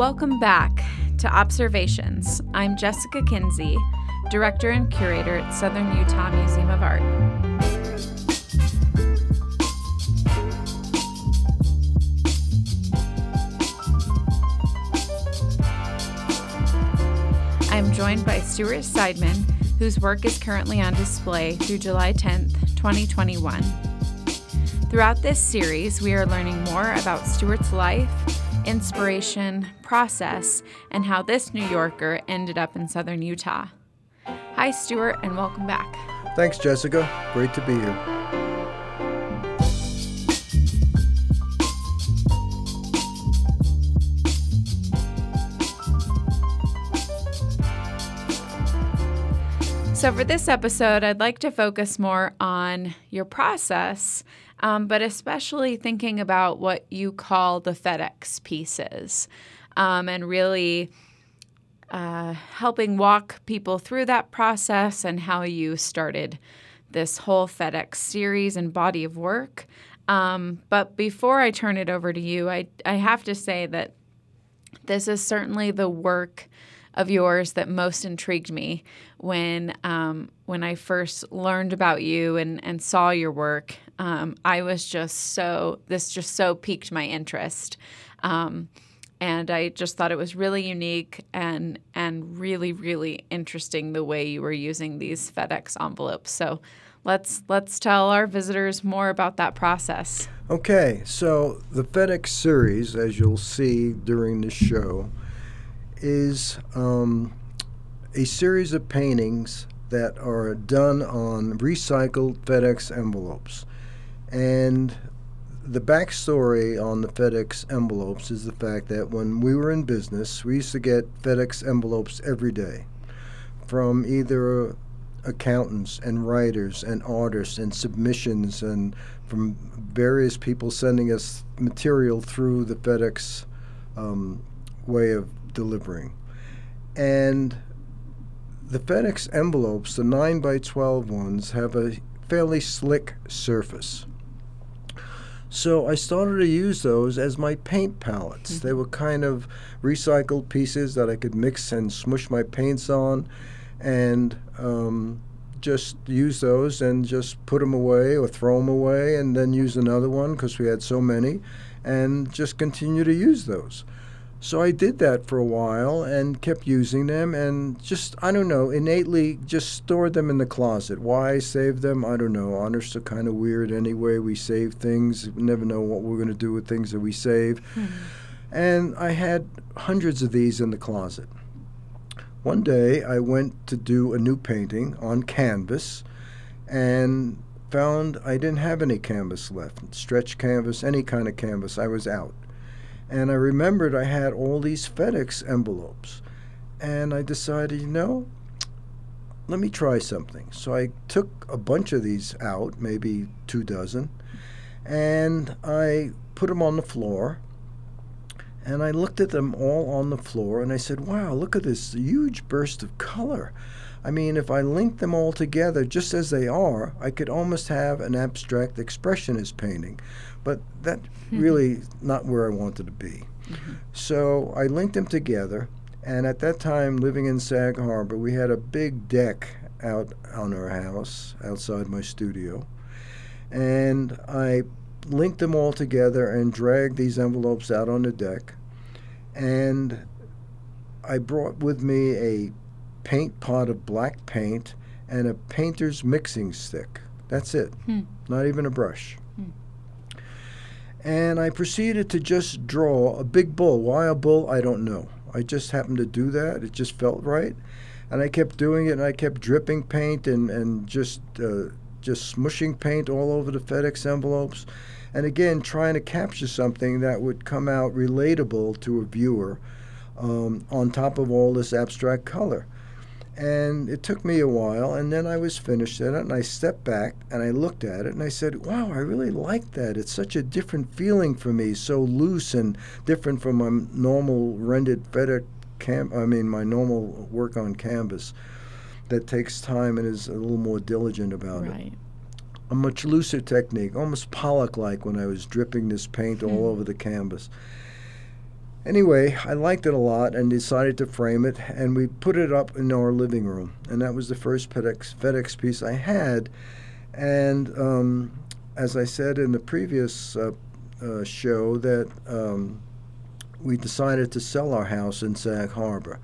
Welcome back to Observations. I'm Jessica Kinsey, Director and Curator at Southern Utah Museum of Art. I'm joined by Stuart Seidman, whose work is currently on display through July 10th, 2021. Throughout this series, we are learning more about Stuart's life, inspiration, process, and how this New Yorker ended up in southern Utah. Hi, Stuart, and welcome back. Thanks, Jessica. Great to be here. So, for this episode, I'd like to focus more on your process, um, but especially thinking about what you call the FedEx pieces um, and really uh, helping walk people through that process and how you started this whole FedEx series and body of work. Um, but before I turn it over to you, I, I have to say that this is certainly the work of yours that most intrigued me when um, when I first learned about you and, and saw your work. Um, I was just so this just so piqued my interest, um, and I just thought it was really unique and and really really interesting the way you were using these FedEx envelopes. So. Let's let's tell our visitors more about that process. Okay, so the FedEx series, as you'll see during the show, is um, a series of paintings that are done on recycled FedEx envelopes. And the backstory on the FedEx envelopes is the fact that when we were in business, we used to get FedEx envelopes every day from either accountants and writers and artists and submissions and from various people sending us material through the FedEx um, way of delivering. And the FedEx envelopes, the 9 by 12 ones, have a fairly slick surface. So I started to use those as my paint palettes. Mm-hmm. They were kind of recycled pieces that I could mix and smush my paints on and um, just use those and just put them away or throw them away and then use another one because we had so many and just continue to use those. So I did that for a while and kept using them and just, I don't know, innately just stored them in the closet. Why I saved them, I don't know. Honors are kind of weird anyway. We save things, we never know what we're going to do with things that we save. Mm-hmm. And I had hundreds of these in the closet. One day I went to do a new painting on canvas and found I didn't have any canvas left stretch canvas, any kind of canvas. I was out. And I remembered I had all these FedEx envelopes. And I decided, you know, let me try something. So I took a bunch of these out, maybe two dozen, and I put them on the floor. And I looked at them all on the floor and I said, wow, look at this huge burst of color. I mean, if I linked them all together just as they are, I could almost have an abstract expressionist painting. But that mm-hmm. really not where I wanted to be. Mm-hmm. So I linked them together, and at that time, living in Sag Harbor, we had a big deck out on our house outside my studio, and I linked them all together and dragged these envelopes out on the deck, and I brought with me a paint pot of black paint and a painter's mixing stick. That's it. Hmm. Not even a brush and I proceeded to just draw a big bull. Why a bull? I don't know. I just happened to do that. It just felt right, and I kept doing it, and I kept dripping paint and and just uh, just smushing paint all over the FedEx envelopes, and again trying to capture something that would come out relatable to a viewer, um, on top of all this abstract color. And it took me a while, and then I was finished at it, and I stepped back and I looked at it, and I said, "Wow, I really like that. It's such a different feeling for me, so loose and different from my normal rendered FedEx cam. I mean, my normal work on canvas that takes time and is a little more diligent about right. it." A much looser technique, almost Pollock-like when I was dripping this paint all mm. over the canvas. Anyway, I liked it a lot and decided to frame it, and we put it up in our living room. And that was the first FedEx, FedEx piece I had. And um, as I said in the previous uh, uh, show, that um, we decided to sell our house in Sag Harbor.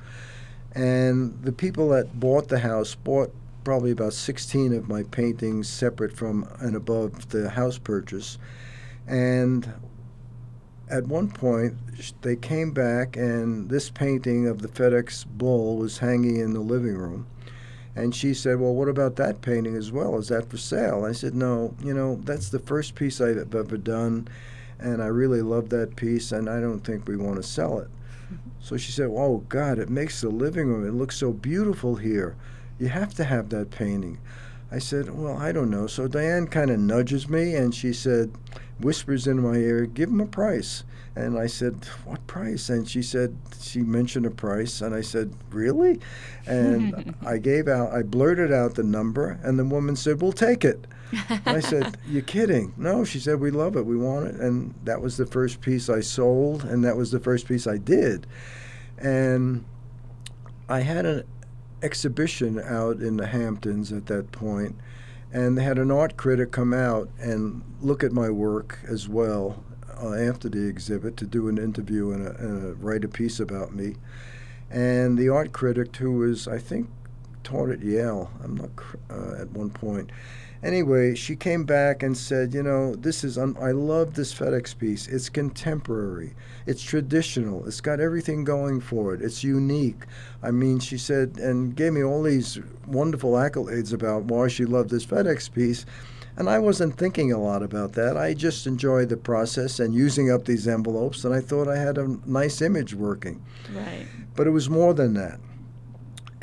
And the people that bought the house bought probably about 16 of my paintings separate from and above the house purchase. And at one point, they came back, and this painting of the FedEx bull was hanging in the living room. And she said, Well, what about that painting as well? Is that for sale? I said, No, you know, that's the first piece I've ever done, and I really love that piece, and I don't think we want to sell it. So she said, Oh, God, it makes the living room, it looks so beautiful here. You have to have that painting. I said, Well, I don't know. So Diane kind of nudges me, and she said, whispers in my ear, give him a price. And I said, what price? And she said, she mentioned a price. And I said, really? And I gave out, I blurted out the number, and the woman said, we'll take it. I said, you're kidding. No, she said, we love it. We want it. And that was the first piece I sold, and that was the first piece I did. And I had an exhibition out in the Hamptons at that point and they had an art critic come out and look at my work as well uh, after the exhibit to do an interview and, a, and a write a piece about me. And the art critic, who was, I think, taught at Yale, I'm not uh, at one point, Anyway, she came back and said, you know, this is, un- I love this FedEx piece. It's contemporary, it's traditional, it's got everything going for it, it's unique. I mean, she said, and gave me all these wonderful accolades about why she loved this FedEx piece. And I wasn't thinking a lot about that. I just enjoyed the process and using up these envelopes, and I thought I had a nice image working. Right. But it was more than that.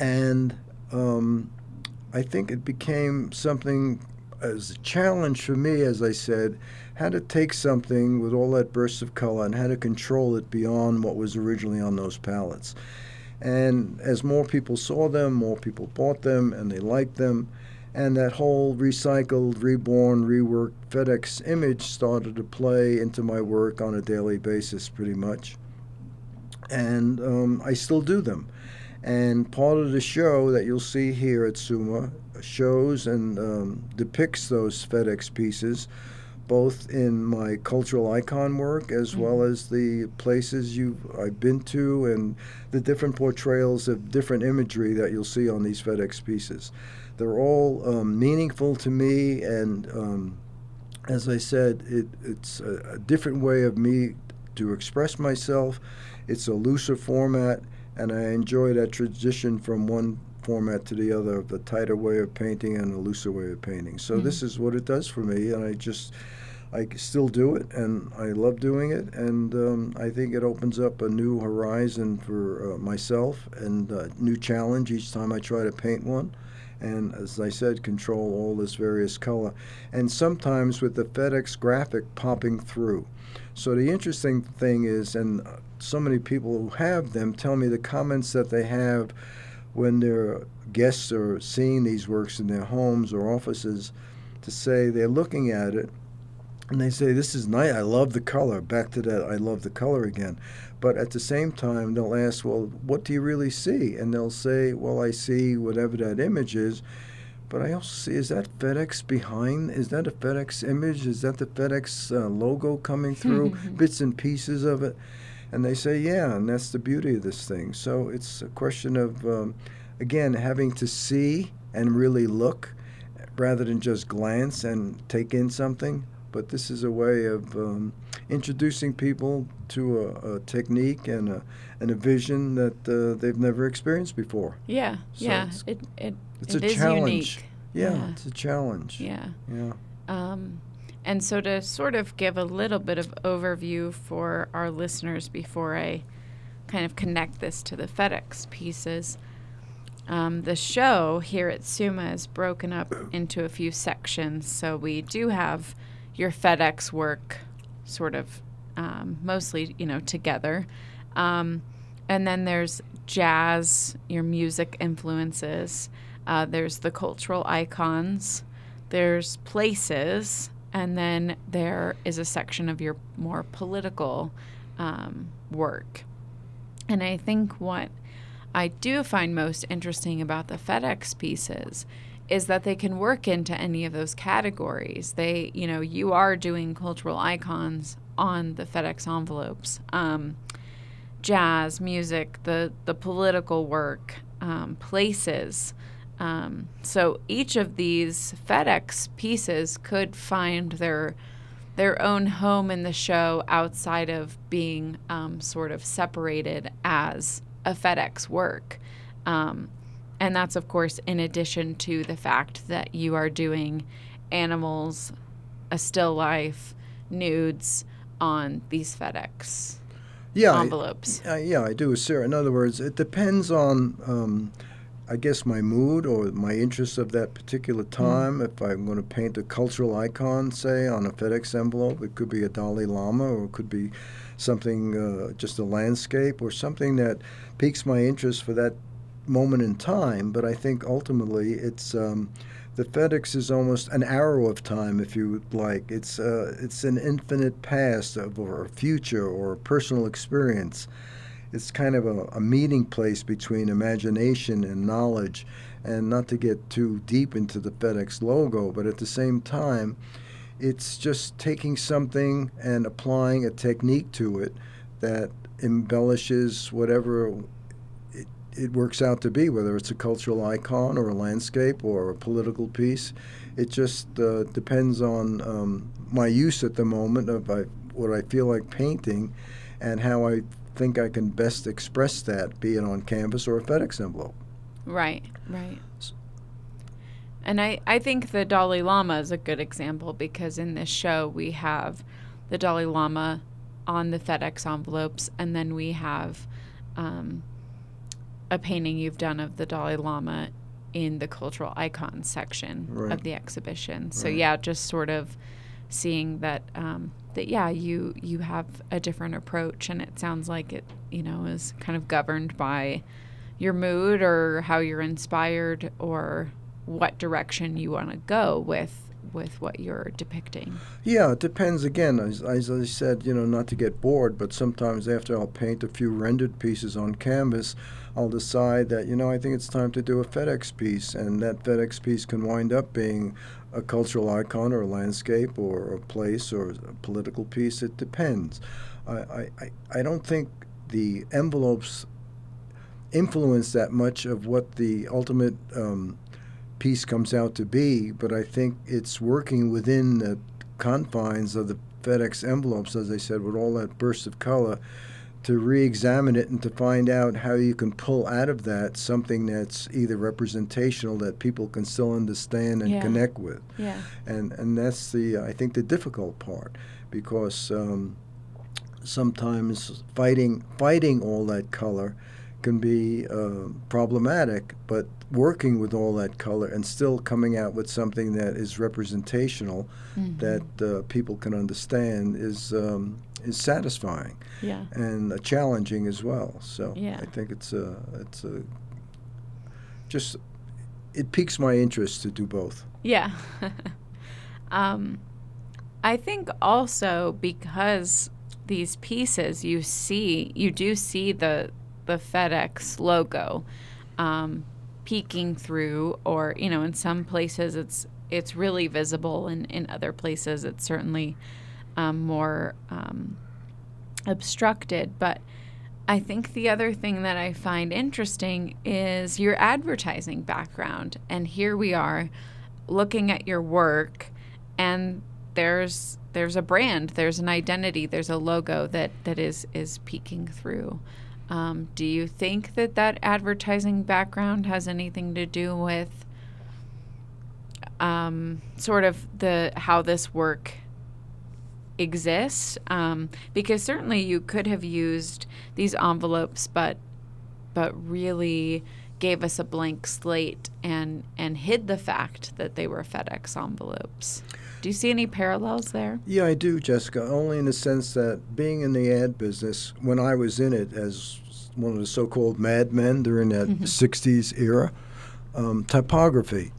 And um, I think it became something as a challenge for me, as I said, how to take something with all that burst of color and how to control it beyond what was originally on those palettes. And as more people saw them, more people bought them and they liked them. And that whole recycled, reborn, reworked FedEx image started to play into my work on a daily basis, pretty much. And um, I still do them. And part of the show that you'll see here at SUMA shows and um, depicts those FedEx pieces, both in my cultural icon work as mm-hmm. well as the places you I've been to and the different portrayals of different imagery that you'll see on these FedEx pieces. They're all um, meaningful to me, and um, as I said, it, it's a, a different way of me to express myself. It's a looser format and I enjoy that transition from one format to the other of the tighter way of painting and the looser way of painting. So mm-hmm. this is what it does for me, and I just I still do it, and I love doing it, and um, I think it opens up a new horizon for uh, myself and a new challenge each time I try to paint one. And as I said, control all this various color, and sometimes with the FedEx graphic popping through. So the interesting thing is, and uh, so many people who have them tell me the comments that they have when their guests are seeing these works in their homes or offices to say they're looking at it and they say this is nice i love the color. Back to that i love the color again. But at the same time they'll ask well what do you really see? And they'll say well i see whatever that image is. But i also see is that fedex behind? Is that a fedex image? Is that the fedex uh, logo coming through? Bits and pieces of it. And they say, yeah, and that's the beauty of this thing. So it's a question of, um, again, having to see and really look rather than just glance and take in something. But this is a way of um, introducing people to a, a, technique and a, and a vision that uh, they've never experienced before. Yeah, so yeah. It's, it, it, it's it a challenge. Unique. Yeah, yeah, it's a challenge. Yeah. Yeah. Um, and so, to sort of give a little bit of overview for our listeners before I kind of connect this to the FedEx pieces, um, the show here at Suma is broken up into a few sections. So, we do have your FedEx work sort of um, mostly, you know, together. Um, and then there's jazz, your music influences. Uh, there's the cultural icons. There's places and then there is a section of your more political um, work. And I think what I do find most interesting about the FedEx pieces is that they can work into any of those categories. They, you know, you are doing cultural icons on the FedEx envelopes. Um, jazz, music, the the political work, um, places. Um, so each of these FedEx pieces could find their their own home in the show outside of being um, sort of separated as a FedEx work. Um, and that's, of course, in addition to the fact that you are doing animals, a still life, nudes on these FedEx yeah, envelopes. I, yeah, I do, Sarah. In other words, it depends on, um, I guess, my mood or my interest of that particular Mm-hmm. time. If I'm going to paint a cultural icon, say, on a FedEx envelope, it could be a Dalai Lama or it could be something, uh, just a landscape or something that piques my interest for that moment in time. But I think ultimately it's. Um, the FedEx is almost an arrow of time, if you would like. It's uh, it's an infinite past of, or future or personal experience. It's kind of a, a meeting place between imagination and knowledge, and not to get too deep into the FedEx logo, but at the same time, it's just taking something and applying a technique to it that embellishes whatever it, works out to be, whether it's a cultural icon or a landscape or a political piece. It just uh, depends on um, my use at the moment of I, what I feel like painting and how I think I can best express that, be it on canvas or a FedEx envelope. Right, right. And I, I think the Dalai Lama is a good example because in this show we have the Dalai Lama on the FedEx envelopes, and then we have um, a painting you've done of the Dalai Lama in the cultural icon section Right. of the exhibition. So Right. yeah, just sort of seeing that um, that yeah, you you have a different approach, and it sounds like it you know is kind of governed by your mood or how you're inspired or what direction you want to go with with what you're depicting. Yeah, it depends again. As, as I said, you know, not to get bored, but sometimes after I'll paint a few rendered pieces on canvas, I'll decide that, you know, I think it's time to do a FedEx piece. And that FedEx piece can wind up being a cultural icon or a landscape or a place or a political piece. It depends. I, I, I- don't think the envelopes influence that much of what the ultimate um, piece comes out to be, but I think it's working within the confines of the FedEx envelopes, as I said, with all that burst of color, to re-examine it and to find out how you can pull out of that something that's either representational that people can still understand and Yeah. connect with, Yeah. and and that's the I think the difficult part because um, sometimes fighting fighting all that color can be uh, problematic, but working with all that color and still coming out with something that is representational Mhm. that uh, people can understand is um, is satisfying Yeah. and uh, challenging as well. So Yeah. I think it's a it's a just it piques my interest to do both. Yeah. um, I think also because these pieces you see, you do see the the FedEx logo um, peeking through, or you know, in some places it's it's really visible, and in other places it's certainly um, more um, obstructed. But I think the other thing that I find interesting is your advertising background. And here we are looking at your work and there's there's a brand, there's an identity, there's a logo that that is is peeking through. Um, do you think that that advertising background has anything to do with um, sort of the how this work exists? Um, because certainly you could have used these envelopes, but but really gave us a blank slate and and hid the fact that they were FedEx envelopes. Do you see any parallels there? Yeah, I do, Jessica. Only in the sense that being in the ad business, when I was in it as one of the so-called madmen during that '60s era, um, typography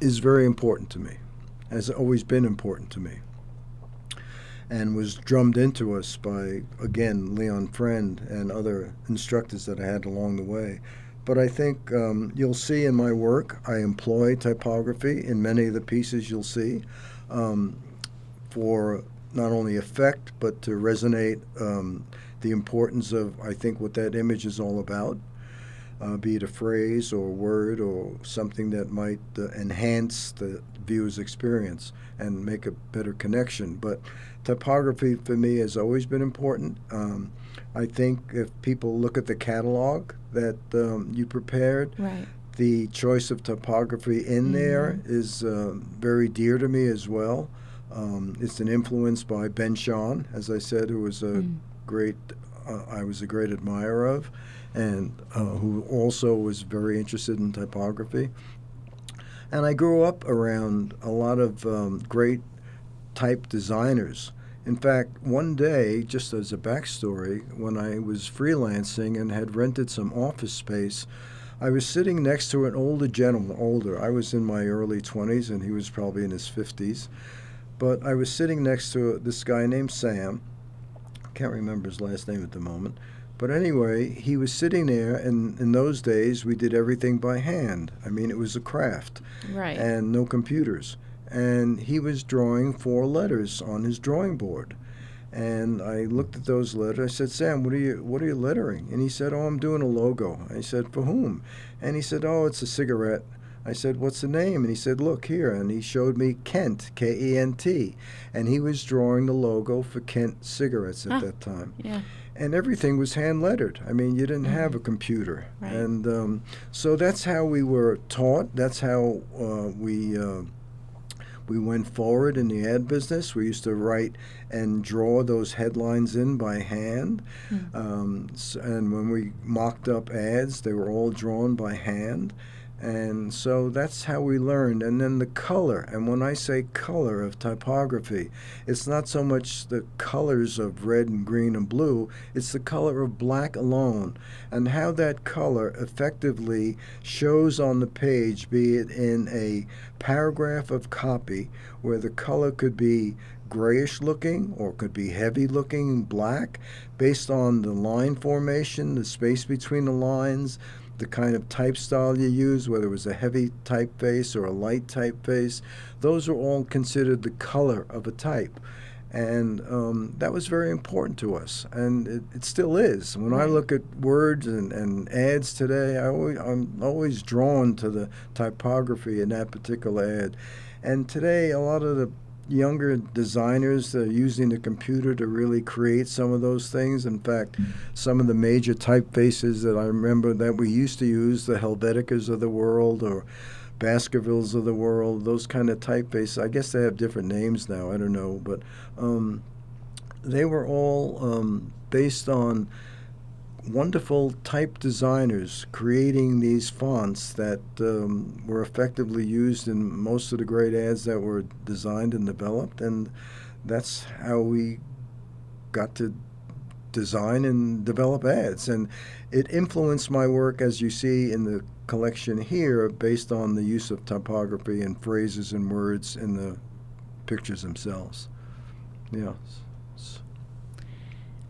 is very important to me. Has always been important to me. And was drummed into us by, again, Leon Friend and other instructors that I had along the way. But I think um, you'll see in my work, I employ typography in many of the pieces you'll see um, for not only effect, but to resonate um, the importance of, I think, what that image is all about. Uh, be it a phrase or a word or something that might uh, enhance the viewer's experience and make a better connection. But typography for me has always been important. Um, I think if people look at the catalog that um, you prepared, Right. the choice of typography in there is uh, very dear to me as well. Um, it's an influence by Ben Shahn, as I said, who was a Mm. great, uh, I was a great admirer of, and uh, who also was very interested in typography. And I grew up around a lot of um, great type designers. In fact, one day, just as a backstory, when I was freelancing and had rented some office space, I was sitting next to an older gentleman, older. I was in my early 20s and he was probably in his 50s. But I was sitting next to this guy named Sam. I can't remember his last name at the moment. But anyway, he was sitting there, and in those days, we did everything by hand. I mean, it was a craft Right. and no computers. And he was drawing four letters on his drawing board. And I looked at those letters. I said, Sam, what are you what are you lettering? And he said, Oh, I'm doing a logo. I said, For whom? And he said, Oh, it's a cigarette. I said, What's the name? And he said, Look here. And he showed me Kent, K E N T. And he was drawing the logo for Kent cigarettes at Huh. that time yeah. And everything was hand lettered. I mean, you didn't have a computer, Right. and um, so that's how we were taught. That's how uh, we uh, we went forward in the ad business. We used to write and draw those headlines in by hand, Mm. um, and when we mocked up ads, they were all drawn by hand. And so that's how we learned. And then the color. And when I say color of typography, it's not so much the colors of red and green and blue, it's the color of black alone. And how that color effectively shows on the page, be it in a paragraph of copy where the color could be grayish looking or could be heavy looking black based on the line formation, the space between the lines, the kind of type style you use, whether it was a heavy typeface or a light typeface, those are all considered the color of a type. And um, that was very important to us, and it, it still is. When I look at words and, and ads today, I always, I'm always drawn to the typography in that particular ad. And today, a lot of the younger designers are using the computer to really create some of those things. In fact, some of the major typefaces that I remember that we used to use, the Helveticas of the world or Baskervilles of the world, those kind of typefaces. I guess they have different names now. I don't know, but um, they were all um, based on wonderful type designers creating these fonts that um, were effectively used in most of the great ads that were designed and developed, and that's how we got to design and develop ads. And it influenced my work, as you see in the collection here, based on the use of typography and phrases and words in the pictures themselves. Yeah.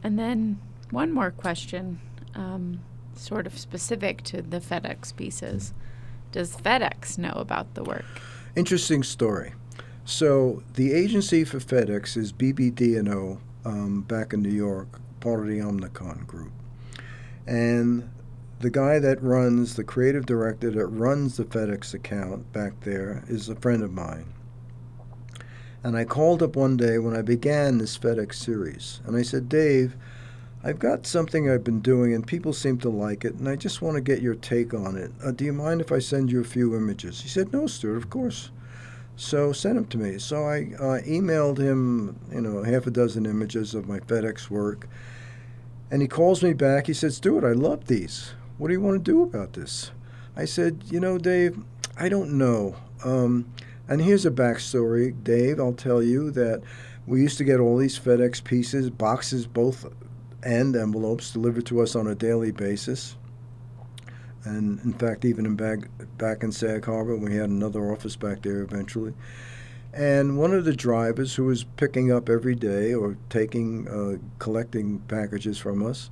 And then one more question, um, sort of specific to the FedEx pieces. Does FedEx know about the work? Interesting story. So the agency for FedEx is BBD&O um, back in New York, part of the Omnicom group. And the guy that runs, the creative director that runs the FedEx account back there is a friend of mine. And I called up one day when I began this FedEx series, and I said, Dave, I've got something I've been doing, and people seem to like it, and I just want to get your take on it. Uh, do you mind if I send you a few images? He said, No, Stuart, of course. So send them to me. So I uh, emailed him, you know, half a dozen images of my FedEx work, and he calls me back. He said, Stuart, I love these. What do you want to do about this? I said, You know, Dave, I don't know. Um, and here's a backstory, Dave. I'll tell you that we used to get all these FedEx pieces, boxes, both and envelopes delivered to us on a daily basis. And in fact, even in back, back in Sag Harbor, we had another office back there eventually. And one of the drivers who was picking up every day or taking, uh, collecting packages from us,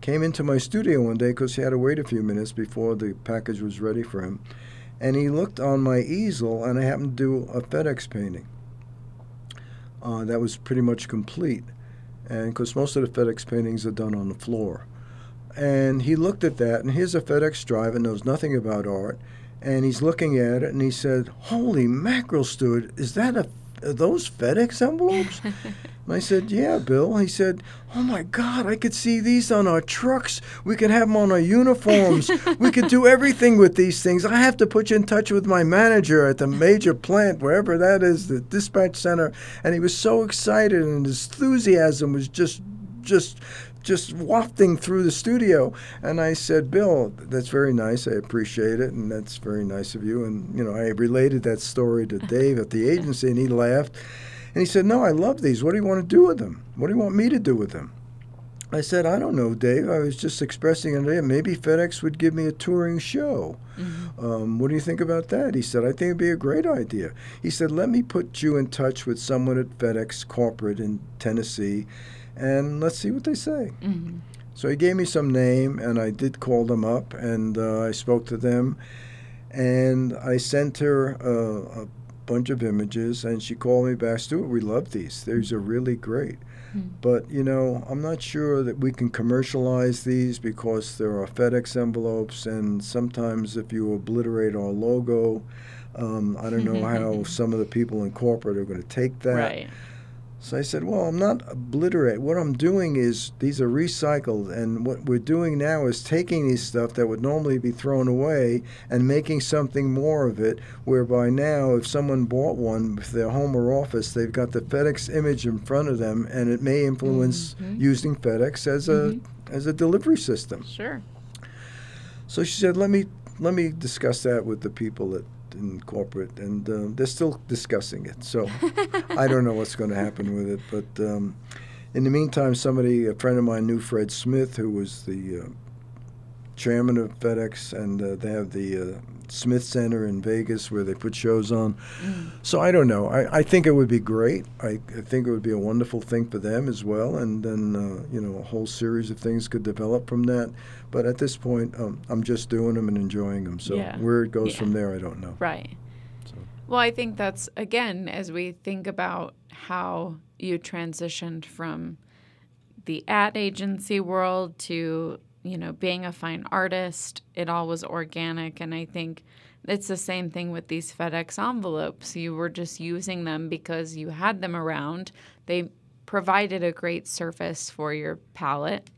came into my studio one day because he had to wait a few minutes before the package was ready for him. And he looked on my easel, and I happened to do a FedEx painting. Uh, that was pretty much complete. And because most of the FedEx paintings are done on the floor. And he looked at that, and here's a FedEx driver, knows nothing about art, and he's looking at it, and he said, "Holy mackerel, Stuart! Is that a are those FedEx envelopes?" and I said, "Yeah, Bill." He said, "Oh my God, I could see these on our trucks. We could have them on our uniforms. we could do everything with these things. I have to put you in touch with my manager at the major plant, wherever that is, the dispatch center." And he was so excited, and his enthusiasm was just, just just wafting through the studio. And I said, Bill, that's very nice. I appreciate it. And that's very nice of you. And, you know, I related that story to Dave at the agency, and he laughed. And he said, No, I love these. What do you want to do with them? What do you want me to do with them? I said, I don't know, Dave. I was just expressing an idea. Maybe FedEx would give me a touring show. Mm-hmm. Um, what do you think about that? He said, I think it'd be a great idea. He said, Let me put you in touch with someone at FedEx corporate in Tennessee and let's see what they say. Mm-hmm. So he gave me some name, and I did call them up, and uh, I spoke to them, and I sent her uh, a bunch of images, and she called me back. Stuart, we love these. These are really great. Mm-hmm. But you know, I'm not sure that we can commercialize these because there are FedEx envelopes, and sometimes if you obliterate our logo, um, I don't know how some of the people in corporate are going to take that. Right. So I said, Well, I'm not obliterate. What I'm doing is these are recycled. And what we're doing now is taking these stuff that would normally be thrown away and making something more of it. Whereby now, if someone bought one for their home or office, they've got the FedEx image in front of them and it may influence mm-hmm. using FedEx as a, mm-hmm. as a delivery system. Sure. So she said, Let me, let me discuss that with the people at in corporate, and uh, they're still discussing it. So I don't know what's going to happen with it. But um, in the meantime, somebody, a friend of mine, knew Fred Smith, who was the uh, chairman of FedEx, and uh, they have the uh, Smith Center in Vegas where they put shows on. Mm. So I don't know. I, I think it would be great. I, I, think it would be a wonderful thing for them as well. And then, uh, you know, a whole series of things could develop from that. But at this point, um, I'm just doing them and enjoying them. So yeah. where it goes yeah. from there, I don't know. Right. So. Well, I think that's, again, as we think about how you transitioned from the ad agency world to you know, being a fine artist, it all was organic. And I think it's the same thing with these FedEx envelopes. You were just using them because you had them around. They provided a great surface for your palette.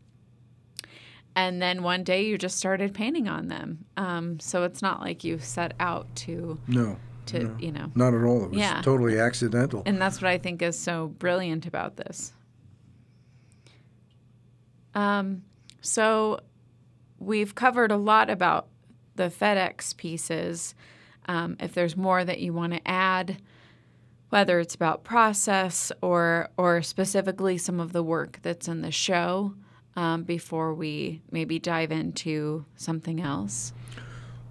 And then one day you just started painting on them. Um, so it's not like you set out to. No. To, no, you know. Not at all. It was yeah. totally accidental. And that's what I think is so brilliant about this. Um, so we've covered a lot about the FedEx pieces. Um, if there's more that you want to add, whether it's about process or or specifically some of the work that's in the show, um, before we maybe dive into something else.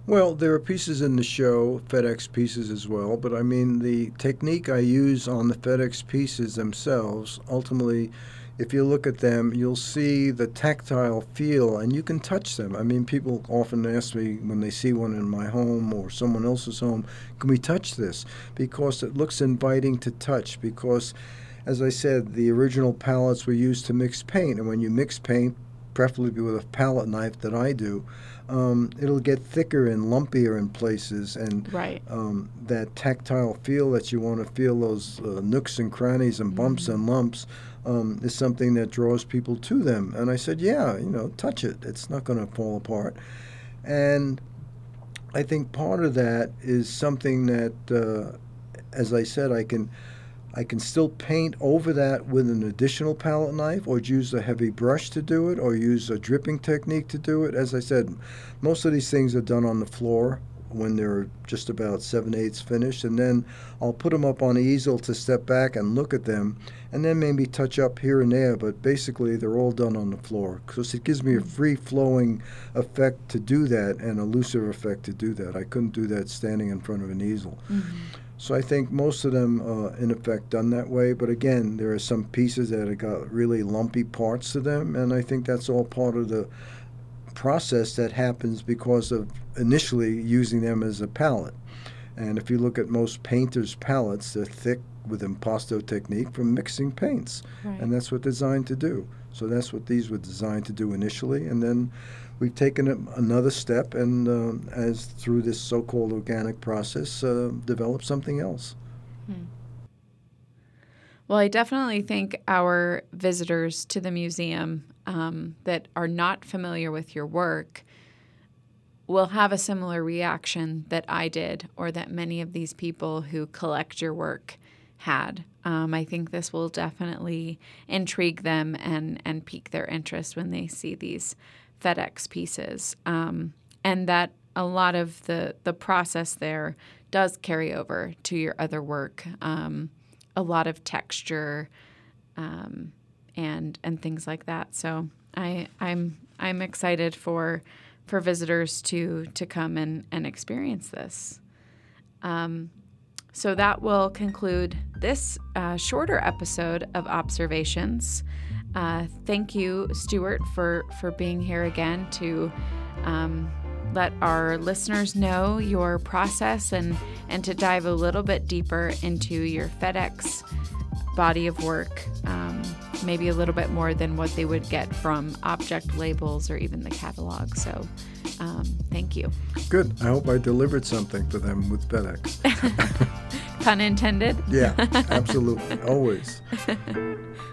Well, there are pieces in the show, FedEx pieces as well, but I mean the technique I use on the FedEx pieces themselves ultimately if you look at them, you'll see the tactile feel and you can touch them. I mean, people often ask me when they see one in my home or someone else's home, can we touch this? Because it looks inviting to touch. Because, as I said, the original palettes were used to mix paint. And when you mix paint, preferably with a palette knife that I do, um, it'll get thicker and lumpier in places, and right. um, that tactile feel that you want to feel those uh, nooks and crannies and bumps mm-hmm. and lumps um, is something that draws people to them. And I said, yeah, you know, touch it. It's not going to fall apart. And I think part of that is something that, uh, as I said, I can. I can still paint over that with an additional palette knife or use a heavy brush to do it or use a dripping technique to do it. As I said, most of these things are done on the floor when they're just about seven eighths finished, and then I'll put them up on the easel to step back and look at them, and then maybe touch up here and there. But basically, they're all done on the floor because it gives me a mm. free flowing effect to do that and a looser effect to do that. I couldn't do that standing in front of an easel. Mm-hmm. So I think most of them, uh, in effect, done that way. But again, there are some pieces that have got really lumpy parts to them, and I think that's all part of the process that happens because of initially using them as a palette. And if you look at most painters' palettes, they're thick with impasto technique from mixing paints, Right. and that's what they're designed to do. So that's what these were designed to do initially, and then we've taken another step, and um, as through this so-called organic process, uh, developed something else. Well, I definitely think our visitors to the museum um, that are not familiar with your work will have a similar reaction that I did, or that many of these people who collect your work had. Um, I think this will definitely intrigue them and, and pique their interest when they see these FedEx pieces. Um, and that a lot of the, the process there does carry over to your other work. Um, a lot of texture um, and and things like that. So I I'm I'm excited for for visitors to to come and, and experience this. Um, so that will conclude this uh, shorter episode of Observations. Uh, thank you, Stuart, for for being here again to um, let our listeners know your process and and to dive a little bit deeper into your FedEx body of work, um, maybe a little bit more than what they would get from object labels or even the catalog. So, um, thank you. Good. I hope I delivered something for them with FedEx. Pun intended. yeah, absolutely. Always.